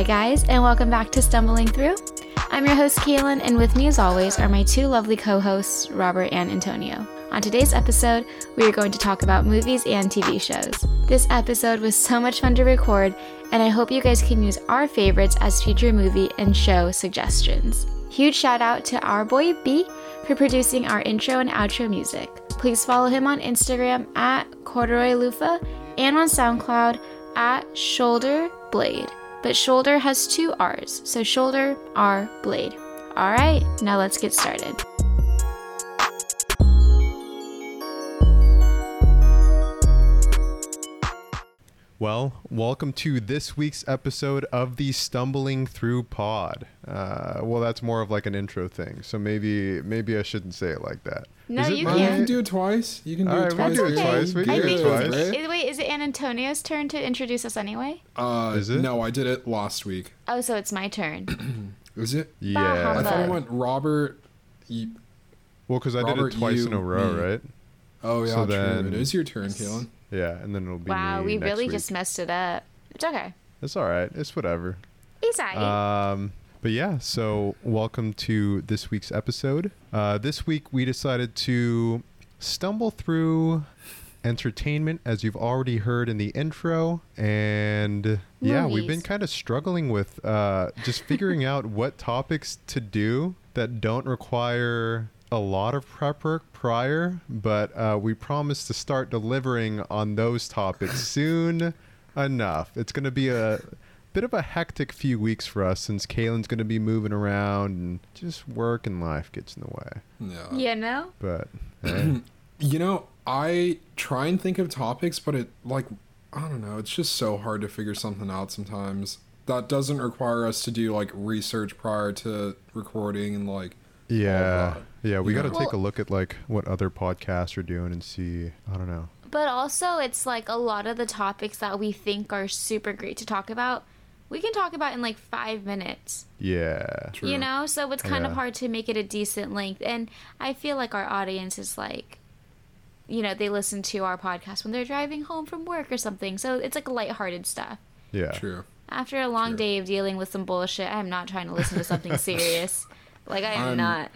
Hi, guys, and welcome back to Stumbling Through. I'm your host, Kaylin, and with me, as always, are my two lovely co hosts, Robert and Antonio. On today's episode, we are going to talk about movies and TV shows. This episode was so much fun to record, and I hope you guys can use our favorites as future movie and show suggestions. Huge shout out to our boy B for producing our intro and outro music. Please follow him on Instagram at Corduroy Lufa and on SoundCloud at Shoulder Blade. But shoulder has two R's, so shoulder R blade. All right, now let's get started. Well, welcome to this week's episode of the Stumbling Through Pod. Uh, well, that's more of like an intro thing, so maybe maybe I shouldn't say it like that. No, you my- Well, you can't. do it twice. You can do All it right, we twice. can do it twice. We You can I do it think twice. it's, right? is- wait, is it Ann Antonio's turn to introduce us anyway? Uh, Is it? No, I did it last week. Oh, so it's my turn. Was it? Bah, I Yeah. humbug. thought I went Robert. You, Well, because I did it twice you, in a row, me. right? oh yeah, So true. then- It is your turn, Kaylin. Yeah, and then it'll be wow, me we next really week. just messed it up. It's okay. It's all right. It's whatever. It's alright. Um, but yeah, so welcome to this week's episode. Uh, this week we decided to stumble through entertainment, as you've already heard in the intro, and yeah, we've been kind of struggling with uh, just figuring out what topics to do that don't require a lot of prep work prior, but uh, we promise to start delivering on those topics soon enough. It's going to be a bit of a hectic few weeks for us since Kaylin's going to be moving around and just work and life gets in the way. Yeah. you know? But hey, eh? You know, I try and think of topics, but it like I don't know. It's just so hard to figure something out sometimes. That doesn't require us to do like research prior to recording and like yeah, yeah, we got to know? take a look at like what other podcasts are doing and see. I don't know. But also, it's like a lot of the topics that we think are super great to talk about, we can talk about in like five minutes. Yeah, True. You know? So it's kind of hard to make it a decent length. And I feel like our audience is like, you know, they listen to our podcast when they're driving home from work or something. So it's like lighthearted stuff. yeah. true. After a long True. day of dealing with some bullshit, I'm not trying to listen to something serious. Like, I am I'm- not.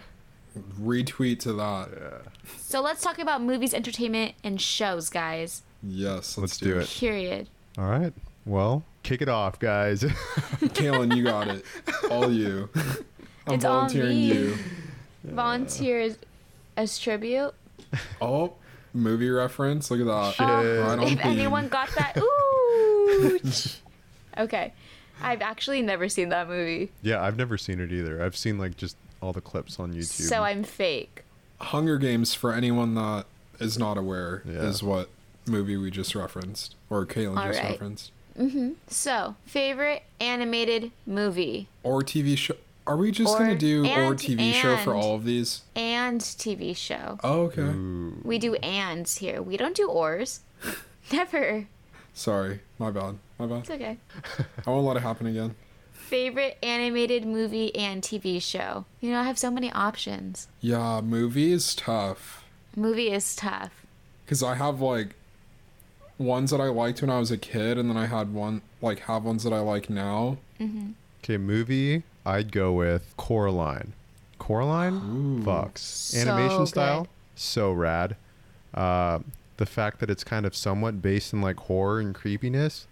Retweet to that. So let's talk about movies, entertainment, and shows, guys. Yes, let's, Let's do it. Period. All right. Well, kick it off, guys. Kaylin, you got it. All you. I'm It's all volunteering me. you. Volunteers as tribute. Oh, movie reference. Look at that. Oh, Shit. Right if theme. anyone got that, ooh. okay, I've actually never seen that movie, yeah, I've never seen it either. I've seen like just all the clips on YouTube. so I'm fake. Hunger Games, for anyone that is not aware, Yeah. is what movie we just referenced, or Kaylin All just right. referenced, Mm-hmm. So, favorite animated movie or TV show. Are we just Or- gonna do or and- TV show for all of these? and TV show. Oh, okay. Ooh. We do ands here. We don't do ors. Never. Sorry, my bad. My bad. It's okay. I won't let it happen again. Favorite animated movie and TV show. You know, I have so many options. Yeah, movie is tough Movie is tough. because I have like ones that I liked when I was a kid, and then I had one like have ones that I like now. Okay, movie. I'd go with Coraline. Coraline Ooh. fucks. So Animation good. style, so rad. Uh, the fact that it's kind of somewhat based in like horror and creepiness,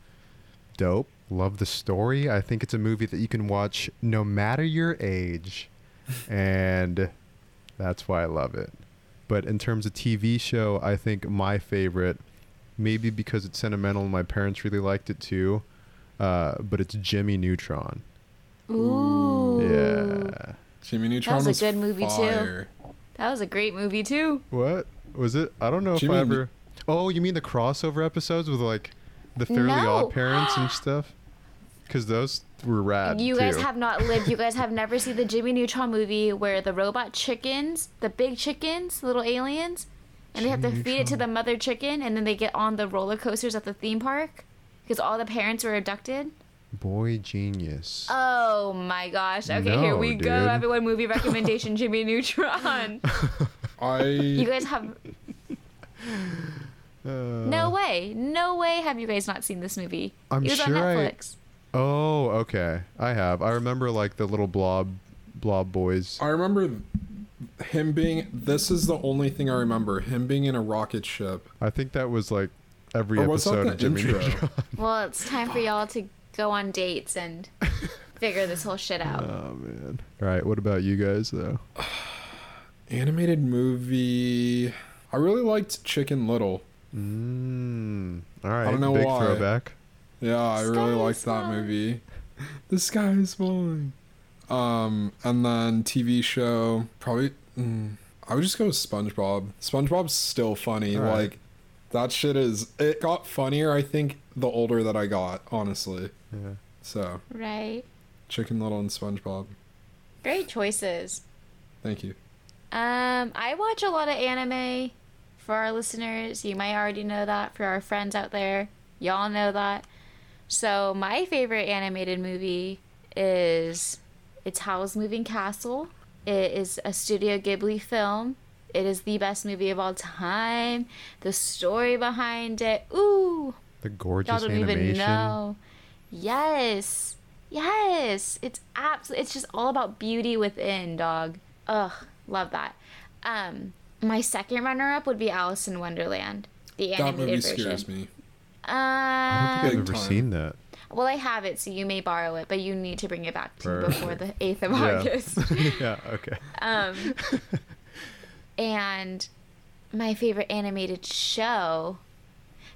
dope. Love the story. I think it's a movie that you can watch no matter your age, and that's why I love it. But in terms of TV show, I think my favorite, maybe because it's sentimental and my parents really liked it too, uh, but it's Jimmy Neutron. Ooh. Yeah. Jimmy Neutron that was a was good movie, too. That was a great movie too. What was it? I don't know Jimmy if I ever. Oh, you mean the crossover episodes with like the Fairly No. Odd Parents and stuff? Because those were rad. You guys have not lived. You guys have never seen the Jimmy Neutron movie where the robot chickens, the big chickens, little aliens, and they have to Jimmy feed it to the mother chicken, and then they get on the roller coasters at the theme park because all the parents were abducted. Boy Genius. Oh my gosh! Okay, here No, we go. Everyone, movie recommendation: Jimmy Neutron. I You guys have Uh, no way, no way. Have you guys not seen this movie? I'm it was on sure I- Netflix. Oh, okay. I have. I remember like the little blob, blob boys. I remember him being. This is the only thing I remember. Him being in a rocket ship. I think that was like every Or was that episode the of Jimmy intro? Neutron. Well, it's time for y'all to go on dates and figure this whole shit out. Oh man. All right. What about you guys though? Animated movie. I really liked Chicken Little. Mm. All right. I don't know Big why. throwback. Yeah, I really is liked that movie. The sky is falling. Um, and then TV show probably. Mm, I would just go with SpongeBob. SpongeBob's still funny. All right. Like that shit is. It got funnier. I think the older that I got, honestly. Yeah. So Right. Chicken Little and SpongeBob. Great choices. Thank you. Um, I watch a lot of anime for our listeners. You might already know that. For our friends out there, y'all know that. So my favorite animated movie is it's Howl's Moving Castle. It is a Studio Ghibli film. It is the best movie of all time. The story behind it, ooh, The y'all gorgeous don't animation. even know. Yes, yes, it's absolutely. It's just all about beauty within, dog. Ugh, love that. Um, my second runner-up would be Alice in Wonderland, the That movie version. scares me. I don't think I've ever time. seen that. Well, I have it, so you may borrow it, but you need to bring it back to me before the eighth of Yeah. August. yeah. Okay. Um, and my favorite animated show.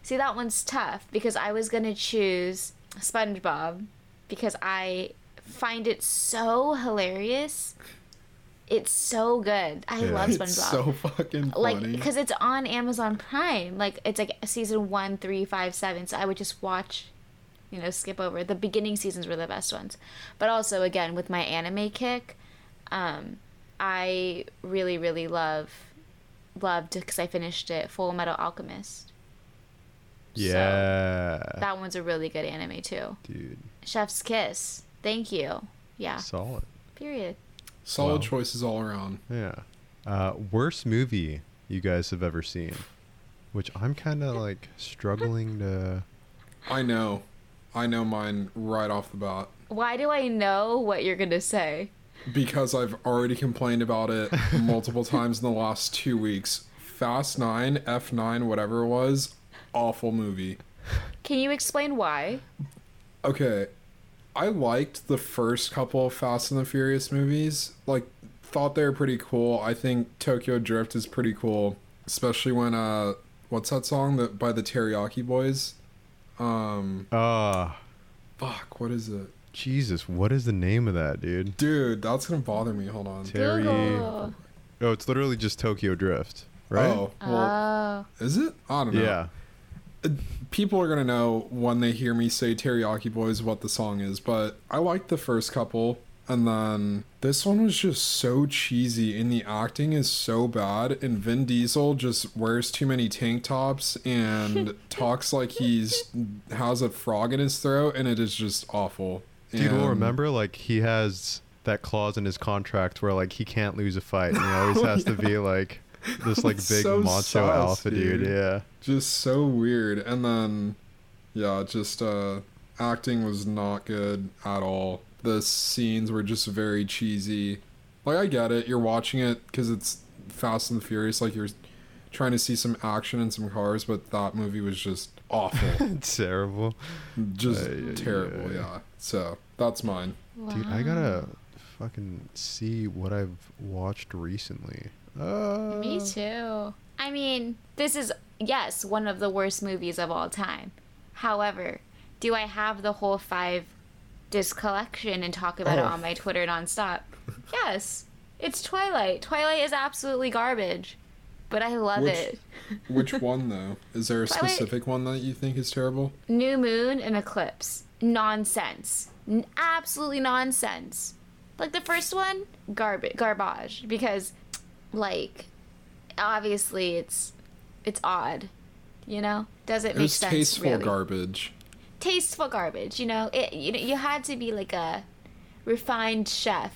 See, that one's tough because I was gonna choose SpongeBob because I find it so hilarious. It's so good. I Yeah. love It's SpongeBob. so fucking like because it's on Amazon Prime. Like it's like season one, three, five, seven. So I would just watch, you know, skip over the beginning seasons were the best ones. But also again with my anime kick, um, I really really love loved because I finished it. Full Metal Alchemist. So, Yeah. that one's a really good anime too. Dude. Chef's Kiss. Thank you. Yeah. Solid. Period. Solid Wow. choices all around. Yeah. Uh, worst movie you guys have ever seen, which I'm kind of like struggling to. I know. I know mine right off the bat. Why do I know what you're gonna say? Because I've already complained about it multiple times in the last two weeks. Fast 9, F9, whatever it was, awful movie. Can you explain why? Okay, I liked the first couple of Fast and the Furious movies. Like, thought they were pretty cool. I think Tokyo Drift is pretty cool, especially when uh, what's that song that by the Teriyaki Boys? Um, Ah, fuck, what is it? Jesus, what is the name of that, dude? Dude, that's gonna bother me. Hold on. Terry. Google. Oh, it's literally just Tokyo Drift, right? Oh, well, Oh. is it? I don't know. yeah. people are gonna know when they hear me say Teriyaki Boys what the song is, but I like the first couple, and then this one was just so cheesy, and the acting is so bad, and Vin Diesel just wears too many tank tops and talks like he's has a frog in his throat, and it is just awful. Dude, will remember like he has that clause in his contract where like he can't lose a fight, and he always has to be like this like big so macho sus, alpha dude. dude. Yeah. just so weird and then yeah just uh acting was not good at all the scenes were just very cheesy like i get it you're watching it because it's fast and the furious like you're trying to see some action and some cars but that movie was just awful Terrible. just Ay, ay, terrible ay. yeah so that's mine Dude, I gotta fucking see what I've watched recently. Uh, Me too. I mean, this is yes, one of the worst movies of all time. However, do I have the whole five disc collection and talk about it Oh. on my Twitter nonstop? yes. It's Twilight. Twilight is absolutely garbage. But I love Which- it. which one though is there a Twilight- specific one that you think is terrible New Moon and Eclipse. Nonsense. N- absolutely nonsense. Like the first one, garbage, garbage. Because, like, obviously it's it's odd. You know, doesn't it make sense. tasteful really. garbage Tasteful garbage. You know, it you know you had to be like a refined chef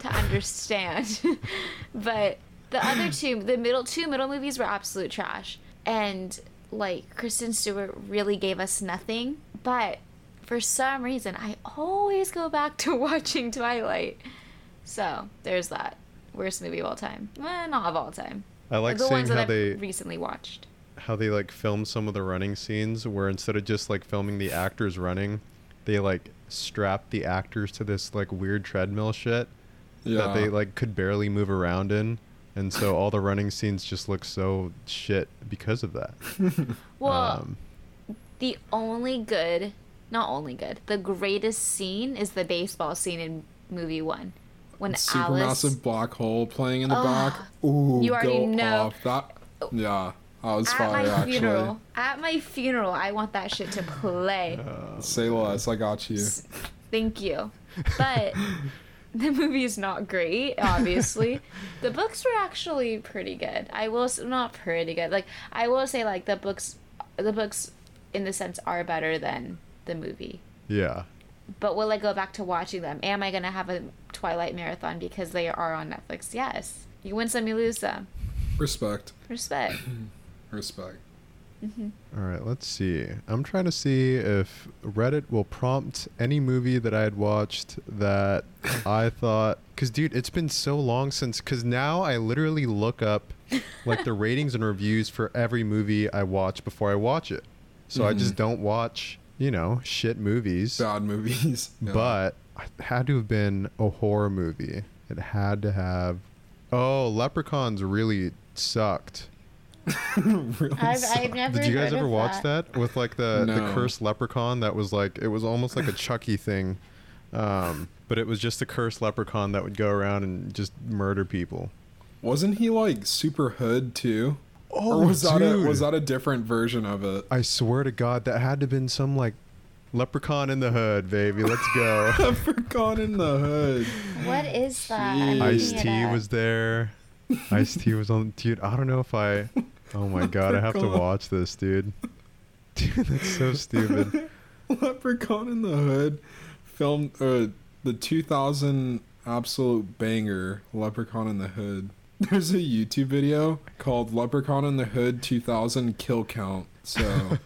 to understand. but the other two, the middle two middle movies were absolute trash, and like Kristen Stewart really gave us nothing. But for some reason, I always go back to watching Twilight. So there's that worst movie of all time. Eh, not of all time. I like the seeing ones that how I've they recently watched. How they like film some of the running scenes where instead of just like filming the actors running, they like strap the actors to this like weird treadmill shit Yeah. that they like could barely move around in. And so all the running scenes just look so shit because of that. Well, Um, the only good, not only good, the greatest scene is the baseball scene in movie one. When Alice. Supermassive black hole playing in the Ugh. back. Ooh, You already go know. off. That, yeah, Oh, that was At fire my actually. funeral, at my funeral, I want that shit to play. Say less, I got you. Thank you. But the movie is not great, obviously. the books were actually pretty good. I will s- not pretty good. Like I will say like the books the books in the sense are better than the movie. yeah. But will I go back to watching them? Am I going to have a Twilight marathon because they are on Netflix? Yes. You win some, you lose some. Respect, Respect. respect. Mm-hmm. All right, let's see. I'm trying to see if Reddit will prompt any movie that I had watched that I thought. Because, dude, it's been so long since. Because now I literally look up like the ratings and reviews for every movie I watch before I watch it. So I just mm-hmm. don't watch, you know, shit movies. Bad movies. Yeah. But it had to have been a horror movie. It had to have. Oh, Leprechauns really sucked. really I've. I've never Did you guys ever watch that. with like the the cursed leprechaun that was like it was almost like a Chucky thing, um, but it was just a cursed leprechaun that would go around and just murder people. Wasn't he like super hood too? Oh, or was that a dude. was that a different version of it? I swear to God, that had to have been some like leprechaun in the hood, baby. Let's go. Leprechaun in the hood. What is that? I'm Ice it T was there. Ice T was on. Dude, I don't know if I. Oh my God, I have to watch this, dude. Dude, that's so stupid. Leprechaun in the Hood filmed uh, the 2000 absolute banger Leprechaun in the Hood. There's a YouTube video called Leprechaun in the Hood 2000 kill count. So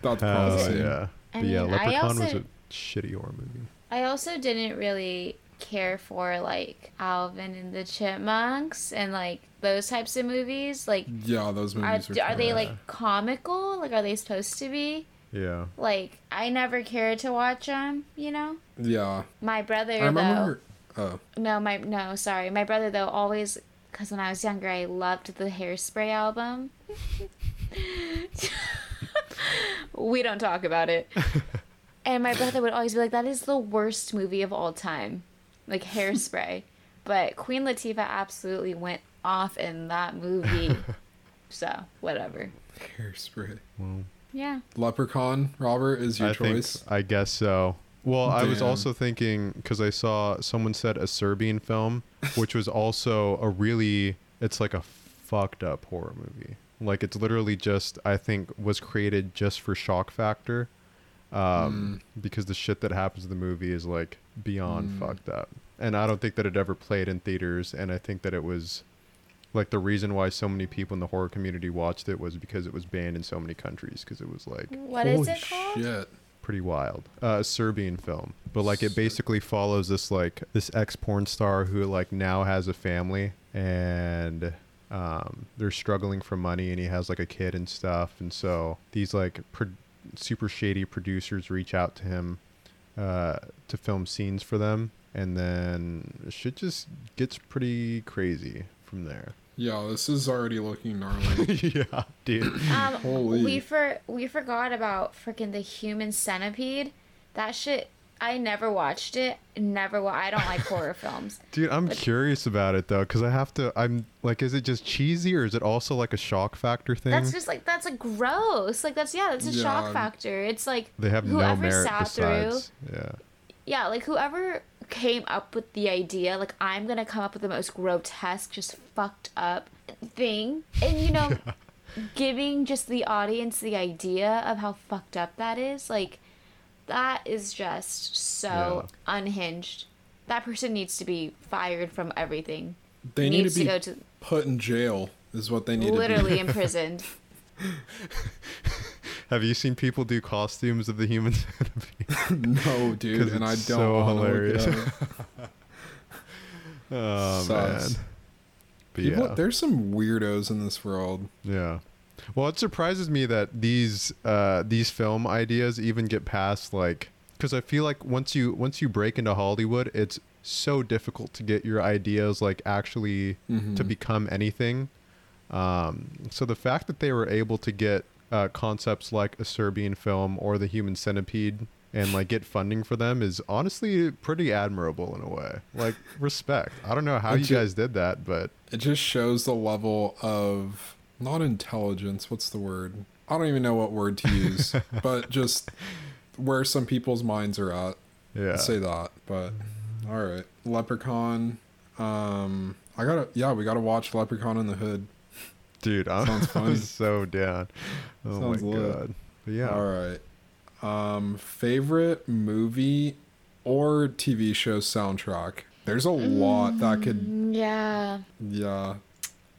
that's Oh promising. yeah. I But yeah, mean, I Leprechaun was a shitty horror movie. I also didn't really care for like Alvin and the Chipmunks and like those types of movies. Like, Yeah, those are, movies were are they like comical? Like, are they supposed to be? Yeah. Like, I never cared to watch them. You know, Yeah. my brother I remember oh. No, my no, sorry, my brother though always. Because when I was younger, I loved the Hairspray album. we don't talk about it. And my brother would always be like, that is the worst movie of all time. Like Hairspray. but Queen Latifah absolutely went off in that movie. so, whatever. hairspray. Well, Yeah. Leprechaun, Robert, is your I choice. think I guess so. Well, I was also thinking because I saw someone said a Serbian film, which was also a really it's like a fucked up horror movie. Like it's literally just I think was created just for shock factor, um, because the shit that happens in the movie is like beyond Mm. fucked up. And I don't think that it ever played in theaters. And I think that it was like the reason why so many people in the horror community watched it was because it was banned in so many countries because it was like What is Holy it called? Shit. pretty wild. Uh, a Serbian film, but like it basically follows this like this ex porn star who like now has a family and um, they're struggling for money and he has like a kid and stuff, and so these like pro- super shady producers reach out to him uh, to film scenes for them, and then shit just gets pretty crazy from there. Yeah, this is already looking gnarly. yeah, dude. Um, Holy. we for we forgot about freaking the human centipede. That shit, I never watched it. Never. Wa- I don't like horror films. Dude, I'm But- curious about it though, because I have to. I'm like, is it just cheesy or is it also like a shock factor thing? That's just like that's like gross. Like that's yeah, that's a Yeah. shock factor. It's like they have no whoever merit sat besides. Yeah. yeah, like whoever came up with the idea, like I'm gonna come up with the most grotesque, just fucked up thing, and you know, giving just the audience the idea of how fucked up that is, like that is just so unhinged. That person needs to be fired from everything. They need to be go to put in jail. Is what they need literally to be. Literally imprisoned. Have you seen people do costumes of the human centipede? no, dude, and I it's don't so wanna look it hilarious. up. oh Sus. man. People, yeah. there's some weirdos in this world. Yeah. Well, it surprises me that these uh, these film ideas even get past like because I feel like once you once you break into Hollywood, it's so difficult to get your ideas like actually to Mhm. become anything. Um, so the fact that they were able to get uh, concepts like a Serbian film or the Human Centipede and like get funding for them is honestly pretty admirable in a way. Like respect. I don't know how It you ju- guys did that, but It just shows the level of not intelligence. What's the word? I don't even know what word to use, but just where some people's minds are at. yeah. I'd say that. But all right, Leprechaun. Um, I gotta. Yeah, we gotta watch Leprechaun in the Hood. Dude, I'm, Sounds funny. I'm so down. Oh Sounds my lit. god. But yeah. All right. Um, favorite movie or TV show soundtrack. There's a lot that could. Mm, Yeah. Yeah.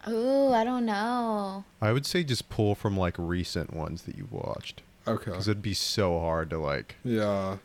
Ooh, I don't know. I would say just pull from like recent ones that you've watched Okay. because it'd be so hard to like Yeah.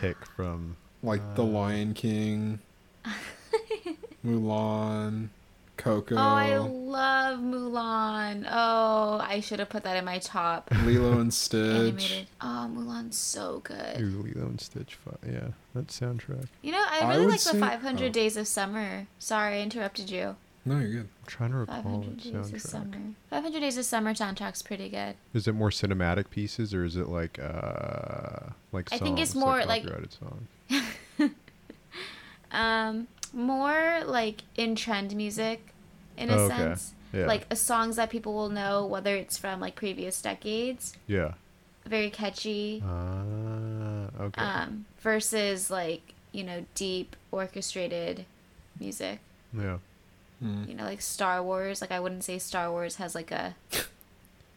pick from. Like The Uh. Lion King, Mulan, Coco, Oh, I love Mulan. Oh, I should have put that in my top Lilo and Stitch. animated. Oh, Mulan's so good. Ooh, Lilo and Stitch. Yeah, that soundtrack. You know, I I really would like the 500 oh. Days of Summer. Sorry, I interrupted you. No, you're good. I'm trying to recall 500 the Days of soundtrack. Summer. 500 Days of Summer soundtrack's pretty good. Is it more cinematic pieces or is it like uh like I songs, think it's more like- copyrighted songs? Um, more like in trend music, in a Oh, okay. sense. Yeah. Like uh, songs that people will know, whether it's from like previous decades. yeah. Very catchy. Ah, okay. Um, versus like you know deep orchestrated music. yeah. Mm. You know, like Star Wars. Like I wouldn't say Star Wars has like a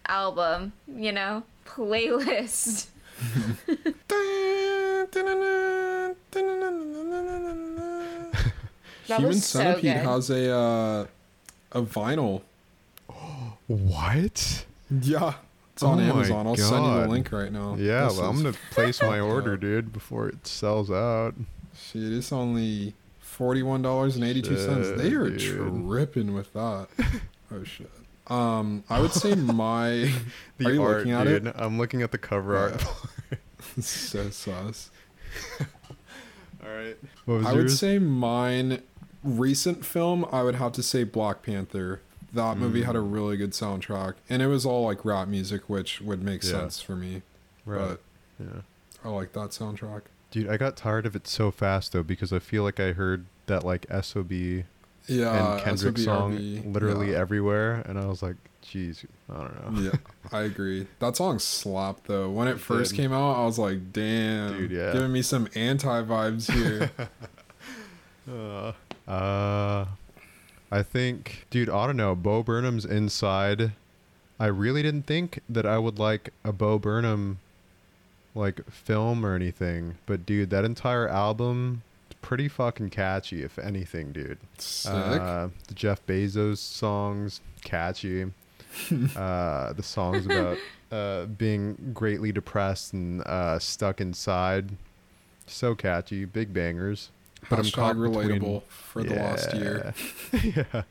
album. You know, playlist. Human was so Centipede has a uh, a vinyl. What? Yeah, it's Oh on my Amazon. I'll send you the link right now. Yeah, This well, I'm gonna place my order, dude, before it sells out. Shit, it's only forty one dollars and eighty two cents. They are dude. tripping with that. oh shit. Um, I would say my. The Are you art, looking at dude. it? I'm looking at the cover art. So sus. All right. What was I would say mine. Recent film, I would have to say Black Panther. That movie had a Mm. really good soundtrack, and it was all like rap music, which would make Yeah. sense for me. right. Yeah. I like that soundtrack. Dude, I got tired of it so fast though because I feel like I heard that like SOB Yeah, and Kendrick song literally yeah. everywhere, and I was like, "Jeez, I don't know." yeah, I agree. That song slapped though. When it It first did. came out, I was like, "Damn, Dude, yeah. giving me some anti vibes here." Uh, uh, I think, dude, I don't know. Bo Burnham's Inside. I really didn't think that I would like a Bo Burnham like film or anything, but dude, that entire album is pretty fucking catchy. If anything, dude. Sick. Uh, the Jeff Bezos songs, catchy. uh, the songs about uh, being greatly depressed and uh, stuck inside, so catchy. Big bangers. But I'm caught between- relatable for the last year. yeah.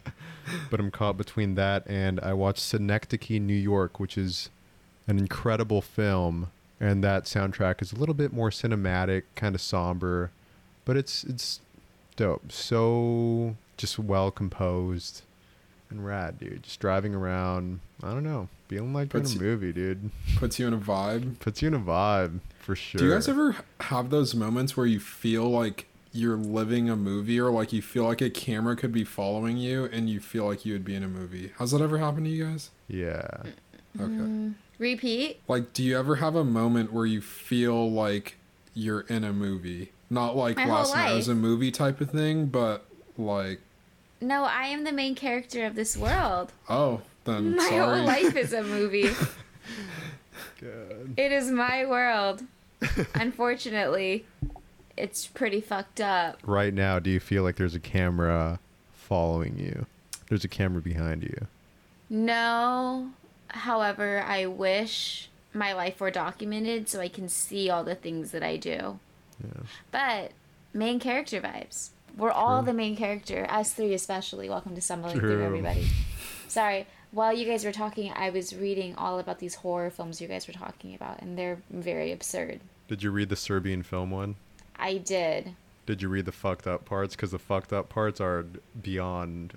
But I'm caught between that and I watched Synecdoche, New York, which is an incredible film, and that soundtrack is a little bit more cinematic, kind of somber, but it's it's dope. So just well composed and rad, dude. Just driving around, I don't know, feeling like you're in a movie, dude. Puts you in a vibe. Puts you in a vibe for sure. Do you guys ever have those moments where you feel like you're living a movie or like you feel like a camera could be following you and you feel like you would be in a movie? Has that ever happened to you guys? Yeah. Okay. Mm, repeat. Like, do you ever have a moment where you feel like you're in a movie? Not like My last night was a movie type of thing, but like, No, I am the main character of this world. oh, then My sorry. whole life is a movie. Good. it is my world. Unfortunately, it's pretty fucked up. Right now, do you feel like there's a camera following you? There's a camera behind you. No, however, I wish my life were documented so I can see all the things that I do. Yeah. But main character vibes. We're all the main character, us three especially. Welcome to Stumbling Through, everybody. Sorry, while you guys were talking, I was reading all about these horror films you guys were talking about, and they're very absurd. Did you read the Serbian film one? I did. Did you read the fucked up parts? Because the fucked up parts are beyond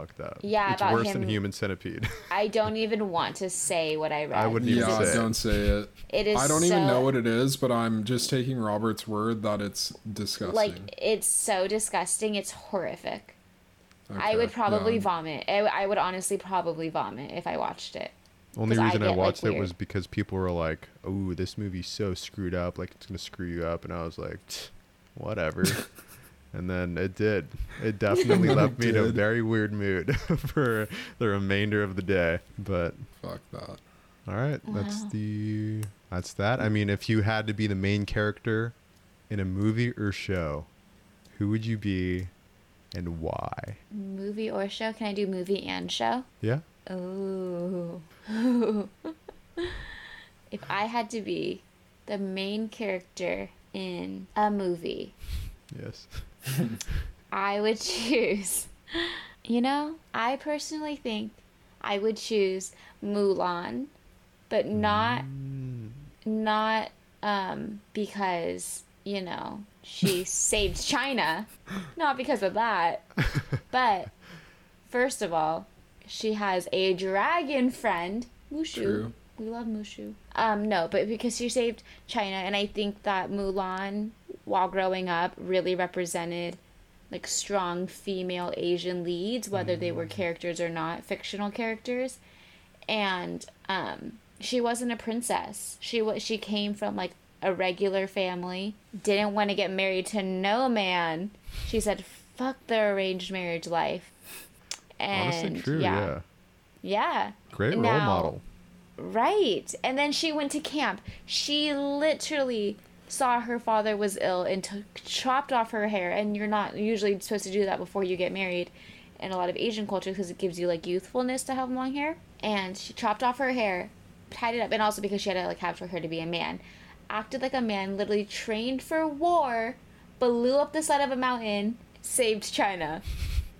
fucked up. Yeah, it's about worse than Human Centipede. I don't even want to say what I read. I wouldn't even Yeah, say it. don't say it. It is I don't even know what it is, but I'm just taking Robert's word that it's disgusting. Like, it's so disgusting. It's horrific. I would probably yeah. vomit. I, I would honestly probably vomit if I watched it. Only 'Cause I reason I, get, like, watched it weird. was because people were like, "Oh, this movie's so screwed up. Like it's gonna screw you up," and I was like, "Whatever." and then it did. It definitely It left me in a very weird mood for the remainder of the day. But Fuck that. all right, that's the that's that. I mean, if you had to be the main character in a movie or show, who would you be, and why? Movie or show? Can I do movie and show? Yeah. Oh. if I had to be the main character in a movie, Yes. I would choose. You know, I personally think I would choose Mulan, but not Mm, not um because, you know, she saved China. Not because of that. But first of all, she has a dragon friend, Mushu. True. We love Mushu. Um, no, but because she saved China, and I think that Mulan, while growing up, really represented like strong female Asian leads, whether they were characters or not, fictional characters. And um, she wasn't a princess. She was she came from like a regular family. Didn't want to get married to no man. She said, "Fuck the arranged marriage life." And Honestly, true. yeah, yeah. yeah. Great role Now- model. Right. And then she went to camp. She literally saw her father was ill and chopped off her hair and you're not usually supposed to do that before you get married in a lot of Asian cultures because it gives you like youthfulness to have long hair. And she chopped off her hair, tied it up and also because she had to like have for her to be a man. Acted like a man, literally trained for war, blew up the side of a mountain, saved China.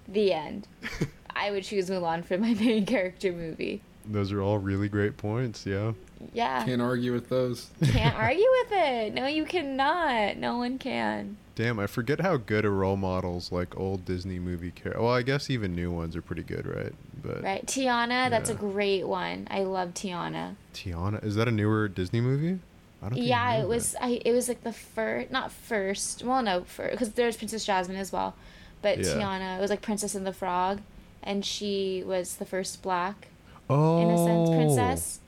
The end. I would choose Mulan for my main character movie. Those are all really great points. Yeah. Yeah. Can't argue with those. Can't argue with it. No, you cannot. No one can. Damn, I forget how good a role models like old Disney movie characters. Well, I guess even new ones are pretty good, right? But Right. Tiana, that's a great one. I love Tiana. Tiana, is that a newer Disney movie? I don't. Yeah, it was that. I it was like the first not first. Well, no, because there's Princess Jasmine as well. But Yeah. Tiana, it was like Princess and the Frog and she was the first black Oh. in a sense oh. princess.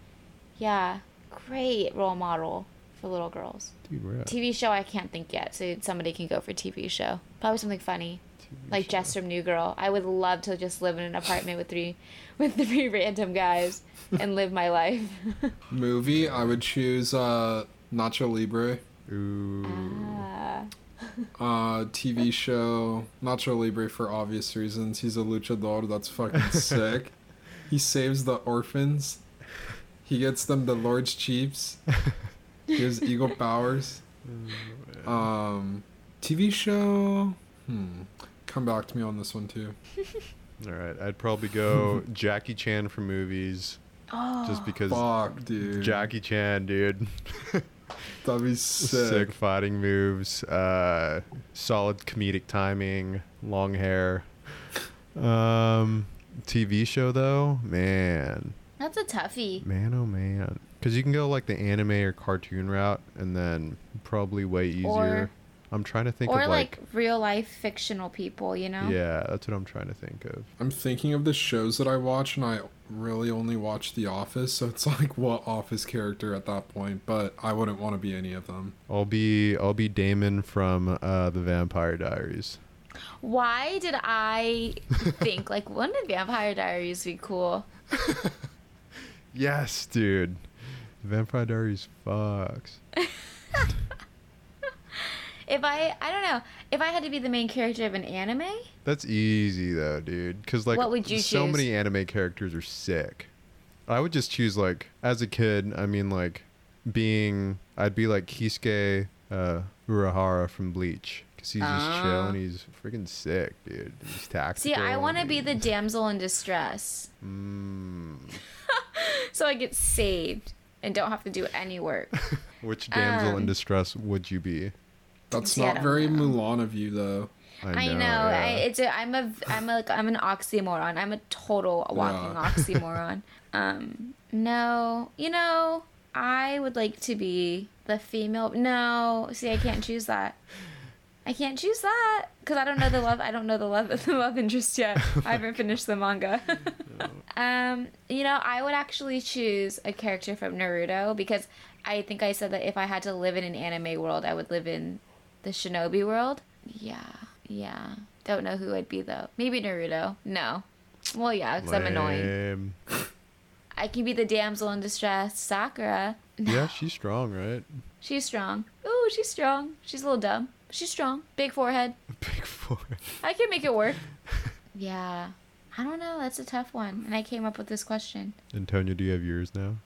Yeah. Great role model for little girls. Dude, we're at TV show I can't think yet, so somebody can go for TV show. Probably something funny. like Jess from New Girl. I would love to just live in an apartment with three with three random guys and live my life. Movie, I would choose uh, Nacho Libre. Ooh. Ah. Uh, TV show, Nacho Libre for obvious reasons. He's a luchador. That's fucking sick. He saves the orphans. He gets them the Lord's Chiefs. He has eagle powers. Um, TV show. Hmm. Come back to me on this one too. All right, I'd probably go Jackie Chan for movies, Oh. just because Fuck, dude. Jackie Chan, dude. That'd be Sick. sick. fighting moves, uh, solid comedic timing, long hair. Um, TV show though, man, That's a toughie. man, oh man, because you can go like the anime or cartoon route, and then probably way easier. Or- I'm trying to think Or of like, like, real life fictional people, you know? yeah, that's what I'm trying to think of. I'm thinking of the shows that I watch, and I really only watch The Office, so it's like what Office character at that point, but I wouldn't want to be any of them. I'll be I'll be Damon from uh, the Vampire Diaries. Why did I think like wouldn't Vampire Diaries be cool? Yes, dude. Vampire Diaries fucks. If I I don't know. If I had to be the main character of an anime, That's easy though, dude. Because like, What would you so choose? many anime characters are sick. I would just choose like as a kid. I mean, like being I'd be like Kisuke uh, Urahara from Bleach because he's just Ah. chill and he's freaking sick, dude. He's tactical. See, I want to be the damsel in distress, Mm, so I get saved and don't have to do any work. which damsel in Um, distress would you be? That's See, not very know. Mulan of you, though. I know. yeah. I, it's a, I'm a I'm a I'm an oxymoron. I'm a total walking Yeah. oxymoron. um, no, you know, I would like to be the female. No, see, I can't choose that. I can't choose that because I don't know the love. I don't know the love the love interest yet. I haven't finished the manga. um, you know, I would actually choose a character from Naruto because I think I said that if I had to live in an anime world, I would live in the Shinobi world. Yeah, yeah. Don't know who I'd be though. Maybe Naruto. No. Well, yeah, because I'm annoying. I can be the damsel in distress, Sakura. Yeah, she's strong, right? She's strong. Ooh, she's strong. She's a little dumb. She's strong. Big forehead. Big forehead. I can make it work. yeah. I don't know. That's a tough one. And I came up with this question. Antonio, do you have yours now?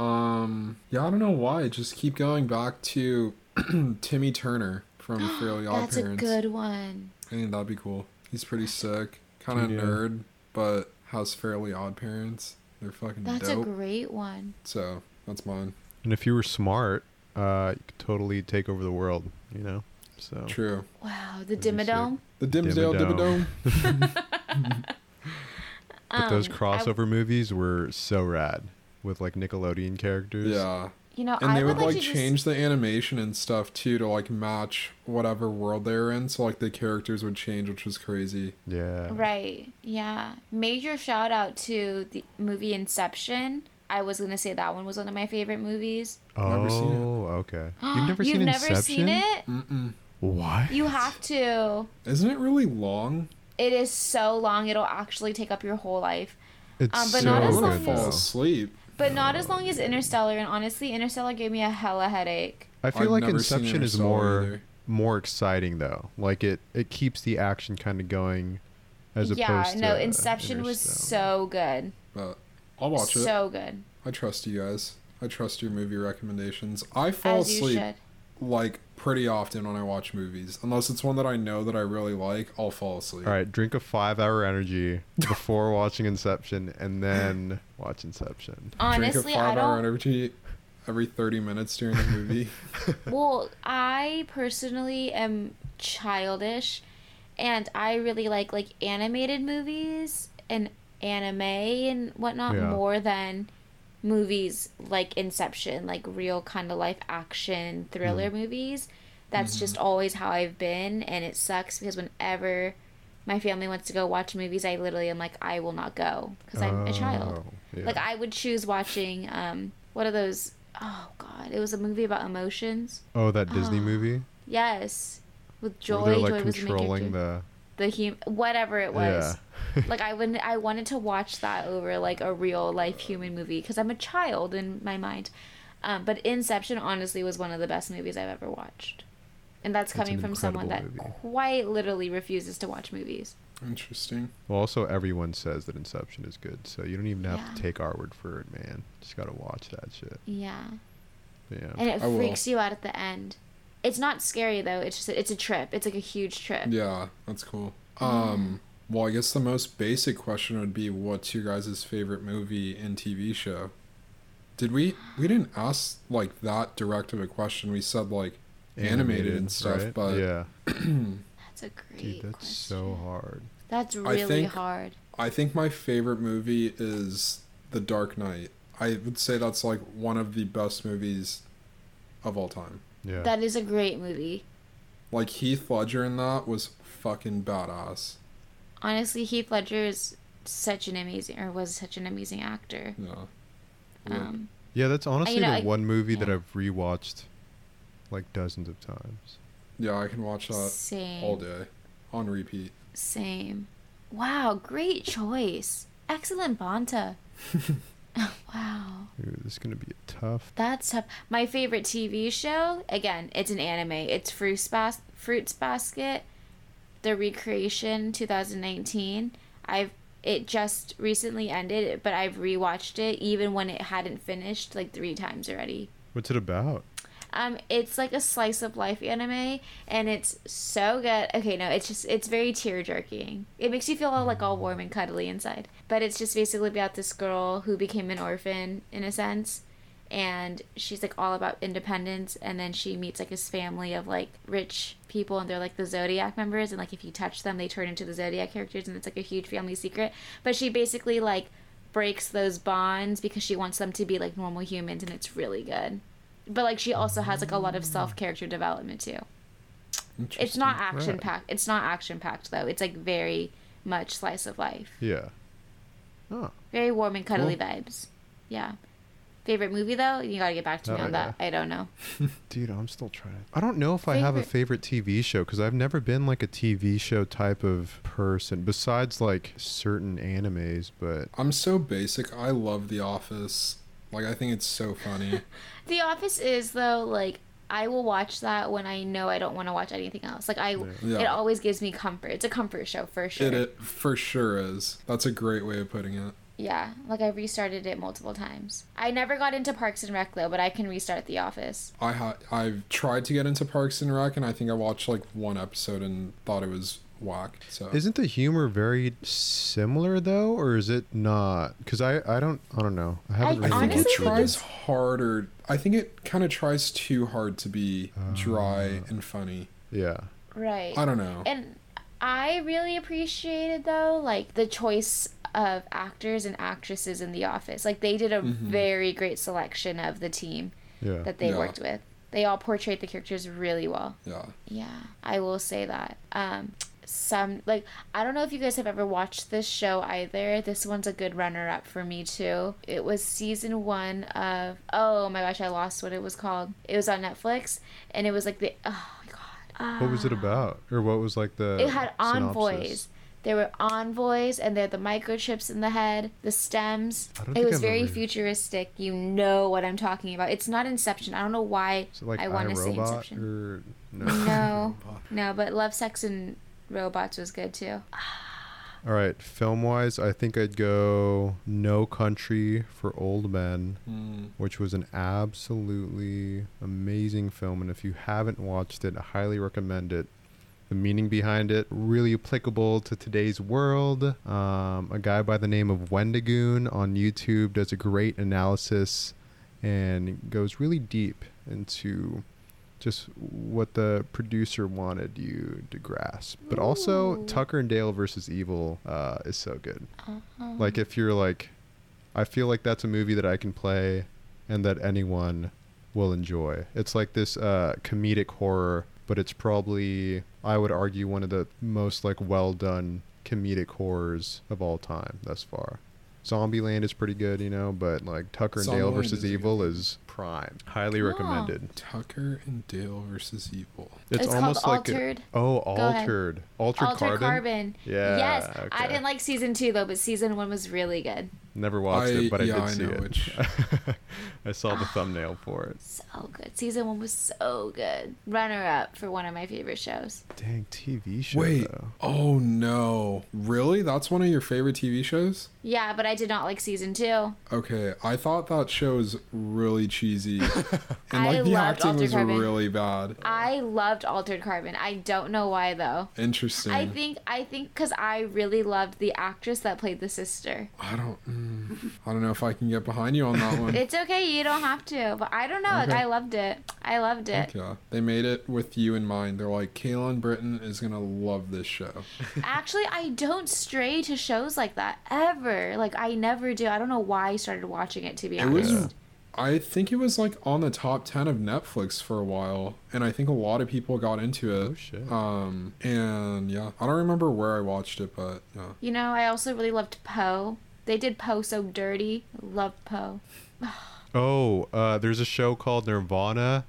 Um, yeah, I don't know why. Just keep going back to Timmy Turner from Fairly Odd That's a Parents. good one. I think that'd be cool. He's pretty sick. Kind of Yeah. nerd, but has Fairly Odd Parents. They're fucking That's dope. a great one. so that's mine. And if you were smart, uh, you could totally take over the world. You know. So True. Wow. The That'd be sick. Dimmadome. The Dimmsdale Dimmadome. Dimmadome. But those Um, I- crossover movies were so rad with like Nickelodeon characters. Yeah. You know, And I they would would like to just- change the animation and stuff too to like match whatever world they were in. So like the characters would change, which was crazy. Yeah. Right. Yeah. Major shout out to the movie Inception. I was gonna say that one was one of my favorite movies. Oh, Never seen it. okay. You've never You've seen never Inception? seen it? Mm-mm. What? You have to. Isn't it really long? It is so long. It'll actually take up your whole life. It's um, but so not as long good, fall though. asleep. But not as long as Interstellar. And honestly, Interstellar gave me a hella headache. I feel I've like Inception is more either. more exciting though. Like it it keeps the action kind of going as yeah. opposed to No, uh, Inception was so good. But I'll watch it. So good. I trust you guys. I trust your movie recommendations. I fall As you asleep should. like pretty often when I watch movies. Unless it's one that I know that I really like, I'll fall asleep. All right, drink a 5-hour energy before watching Inception and then watch Inception. Honestly, Drink a I five hour don't. energy every 30 minutes during the movie. Well, I personally am childish and I really like like animated movies and anime and whatnot Yeah. more than movies like Inception, like real kind of life action thriller Hmm. movies. That's just always how I've been and it sucks because whenever my family wants to go watch movies, I literally am like I will not go because I'm a child. Oh, yeah. Like I would choose watching um what are those Oh god, it was a movie about emotions. oh, that Disney Oh. movie? Yes, with Where Joy. they're like Joy was the main controlling the The hum- whatever it was. Yeah. like I would, I wanted to watch that over like a real life human movie because I'm a child in my mind. Um, but Inception honestly was one of the best movies I've ever watched, and that's It's coming an from someone that movie. quite literally refuses to watch movies. Interesting. Well, also everyone says that Inception is good, so you don't even have Yeah. to take our word for it, man. Just gotta watch that shit. Yeah, Yeah. and it I will. freaks you out at the end. It's not scary though. It's just it's a trip. It's like a huge trip. Yeah, that's cool. Um, well, I guess the most basic question would be what's your guys' favorite movie and TV show? Did we we didn't ask like that direct of a question. We said like animated, and stuff, right? but yeah, That's a great. dude, that's question. so hard. That's I really think- hard. I think my favorite movie is The Dark Knight. I would say that's like one of the best movies of all time. Yeah. That is a great movie. Like Heath Ledger in that was fucking badass. Honestly, Heath Ledger is such an amazing, or was such an amazing actor. Yeah. Yeah. Um, yeah, that's honestly know, the I- one movie that. I've rewatched like dozens of times. yeah, I can watch that same. all day on repeat. Same. Wow, great choice. Excellent Banta. wow. Ooh, this is gonna be a tough. That's tough. My favorite TV show, again, it's an anime. It's Fruits, Bas- Fruits Basket, The Recreation 2019. I've it just recently ended, but I've rewatched it even when it hadn't finished like three times already. What's it about? Um, it's like a slice of life anime, and it's so good. Okay, no, it's just it's very tear jerking. It makes you feel all like all warm and cuddly inside. But it's just basically about this girl who became an orphan in a sense, and she's like all about independence. And then she meets like his family of like rich people, and they're like the zodiac members. And like if you touch them, they turn into the zodiac characters, and it's like a huge family secret. But she basically like breaks those bonds because she wants them to be like normal humans, and it's really good but like she also has like a lot of self character development too. It's not Interesting. action Right. packed. It's not action packed though. It's like very much slice of life. Yeah. Oh. Very warm and cuddly Cool. vibes. Yeah. Favorite movie though? You gotta get back to me Oh, on that. I don't know. Dude, I'm still trying. I don't know if I have a favorite TV show because I've never been like a TV show type of person besides like certain animes, but I'm so basic. I love The Office. Like I think it's so funny. The Office is though like I will watch that when I know I don't want to watch anything else. Like I, Yeah. it always gives me comfort. It's a comfort show for sure. It, it for sure is. That's a great way of putting it. Yeah, like I restarted it multiple times. I never got into Parks and Rec though, but I can restart The Office. I ha- I've tried to get into Parks and Rec, and I think I watched like one episode and thought it was whack. So isn't the humor very similar though, or is it not? Because I I don't I don't know. I haven't I really I think it tries it's- harder. I think it kind of tries too hard to be dry Ah. and funny. Yeah. Right. I don't know. And I really appreciated though, like the choice of actors and actresses in The Office. Like they did a very great selection of the team Yeah. that they Yeah. worked with. They all portrayed the characters really well. Yeah. Yeah, I will say that. Um, some like I don't know if you guys have ever watched this show either. This one's a good runner up for me too. It was season one of oh my gosh, I lost what it was called. It was on Netflix and it was like the oh my god. What was it about, or what was like the? It had envoys. synopsis? There were envoys, and they're the microchips in the head, the stems. It was I've very futuristic. You know what I'm talking about. It's not Inception. I don't know why like I want to say Inception. or no? No, no, but Love, Sex, and Robots was good too. All right, film wise, I think I'd go No Country for Old Men, Mm. which was an absolutely amazing film. And if you haven't watched it, I highly recommend it. The meaning behind it really applicable to today's world. Um, a guy by the name of Wendigoon on YouTube does a great analysis and goes really deep into just what the producer wanted you to grasp. But also Ooh. Tucker and Dale versus Evil uh, is so good. Uh-huh. Like if you're like, I feel like that's a movie that I can play and that anyone will enjoy. It's like this uh, comedic horror, but it's probably I would argue one of the most like well done comedic horrors of all time thus far. Zombieland is pretty good, you know, but like Tucker and Dale versus is a good Evil is prime. Highly Oh. recommended. Tucker and Dale versus Evil. It's, It's almost called like a- oh, altered, altered, Altered carbon. Carbon. Yeah, Yes. I didn't like season two though, but season one was really good. Never watched I- it, but I did I see it. which- I saw the ah. thumbnail for it. So good. Season one was so good. Runner up for one of my favorite shows. Dang TV show Wait. though. Oh no. Really? That's one of your favorite TV shows? Yeah, but I did not like season two. Okay, I thought that show was really cheesy. and I like the loved acting Altered was Carbon. really bad. I loved Altered Carbon. I don't know why though. Interesting. I think I think because I really loved the actress that played the sister. I don't mm, I don't know if I can get behind you on that one. It's okay, you don't have to, but I don't know. Okay. I loved it. I loved it. Yeah, they made it with you in mind. They're like, Kaylin Britton is gonna love this show. Actually, I don't stray to shows like that ever. Like I never do. I don't know why I started watching it to be It was, honest. I think it was like on the top ten of Netflix for a while, and I think a lot of people got into it. Oh shit. Um, and yeah, I don't remember where I watched it, but yeah. You know, I also really loved Poe. They did Poe so dirty. Loved Poe. Oh, uh, there's a show called Nirvanna,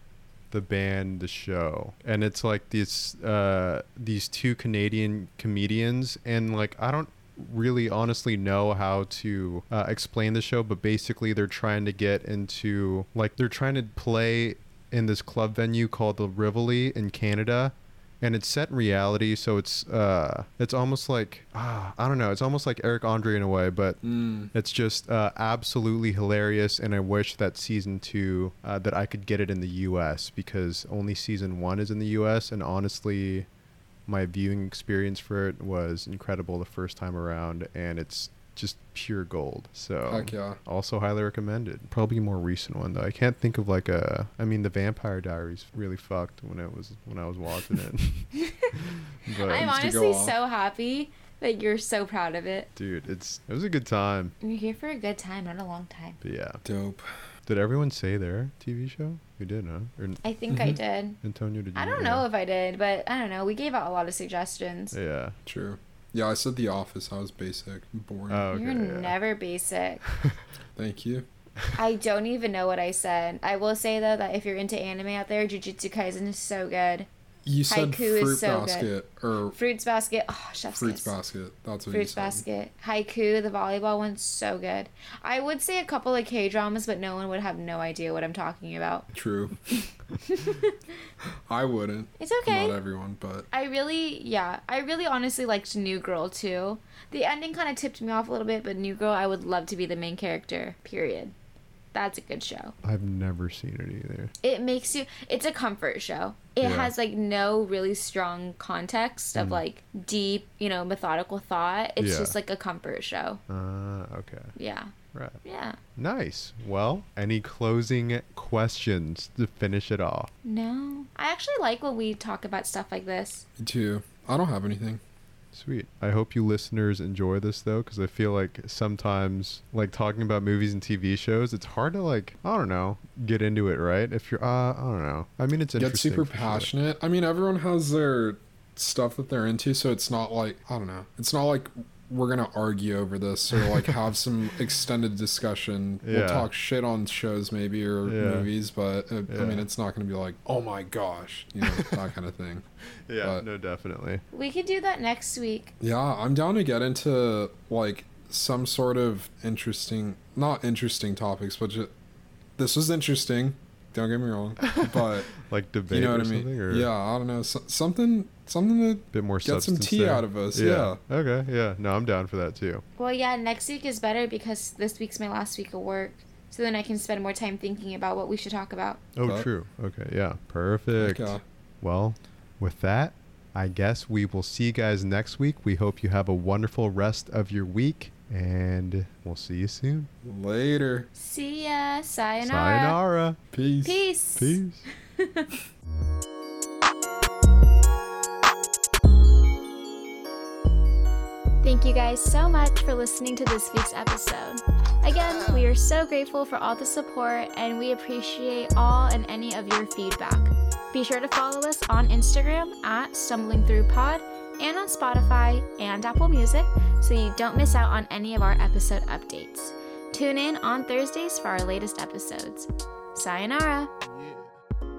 the band, the show, and it's like these uh, these two Canadian comedians, and like I don't really honestly know how to uh, explain the show, but basically they're trying to get into like they're trying to play in this club venue called the Rivoli in Canada. and it's set in reality, so it's uh, it's almost like ah, I don't know, it's almost like Eric Andre in a way, but Mm. it's just uh, absolutely hilarious, and I wish that season two uh, that I could get it in the U.S. because only season one is in the U.S. and honestly, my viewing experience for it was incredible the first time around, and it's just pure gold. So Heck yeah. also highly recommended. Probably a more recent one though. I can't think of like a. I mean, the Vampire Diaries really fucked when it was when I was watching it. but I'm Needs to go honestly so happy that you're so proud of it. dude, it's it was a good time. You're here for a good time, not a long time. But yeah, Dope. Did everyone say their TV show? We did, huh? Or I think I Mhm. did. Antonio did you? I don't yeah. know if I did, but I don't know. We gave out a lot of suggestions. Yeah. True. Yeah, I said The Office. I was basic. Boring. Oh, okay. You're yeah. never basic. Thank you. I don't even know what I said. I will say though that if you're into anime out there, Jujutsu Kaisen is so good. You said Haikyu is Fruit so good. Basket or Fruits Basket, oh chef's Fruits kiss. Basket. That's what Fruits you said. Basket, Haikyu, the volleyball one's so good. I would say a couple of K dramas, but no one would have no idea what I'm talking about. True. I wouldn't. It's okay. Not everyone, but I really, yeah, I really honestly liked New Girl too. The ending kind of tipped me off a little bit, but New Girl, I would love to be the main character. Period. That's a good show. I've never seen it either. It makes you. It's a comfort show. It Yeah. has like no really strong context of Mm. like deep, you know, methodical thought. It's Yeah. just like a comfort show. Uh, okay. Yeah, Right. yeah. Nice. Well, any closing questions to finish it off? No, I actually like when we talk about stuff like this. me too. I don't have anything. Sweet. I hope you listeners enjoy this though, because I feel like sometimes, like talking about movies and TV shows, it's hard to like, I don't know, get into it, right? If you're, uh, I don't know. I mean, it's Get super for sure. passionate. I mean, everyone has their stuff that they're into, so it's not like I don't know. It's not like we're gonna argue over this or like have some extended discussion. Yeah. We'll talk shit on shows maybe or Yeah. movies, but uh, I mean, it's not gonna be like, oh my gosh, you know, that kind of thing. Yeah, But- no, definitely. We could do that next week. Yeah, I'm down to get into like some sort of interesting, not interesting topics, but just this was interesting. Don't get me wrong, but Like debate you know or what I something, mean? or Yeah, I don't know, so, something, something to a bit more get some tea there. out of us. Yeah. Okay. Yeah. No, I'm down for that too. Well, yeah, next week is better because this week's my last week of work. So then I can spend more time thinking about what we should talk about. Oh, But- true. Okay. Yeah. Perfect. Okay. Well, with that, I guess we will see you guys next week. We hope you have a wonderful rest of your week, and we'll see you soon. Later. See ya. Sayonara. Sayonara. Peace. Peace. Peace. Thank you guys so much for listening to this week's episode. Again, we are so grateful for all the support and we appreciate all and any of your feedback. Be sure to follow us on Instagram at Stumbling Through Pod and on Spotify and Apple Music so you don't miss out on any of our episode updates. Tune in on Thursdays for our latest episodes. Sayonara! Yeah.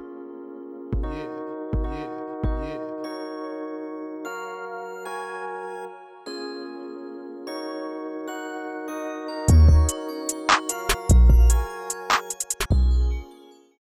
Yeah.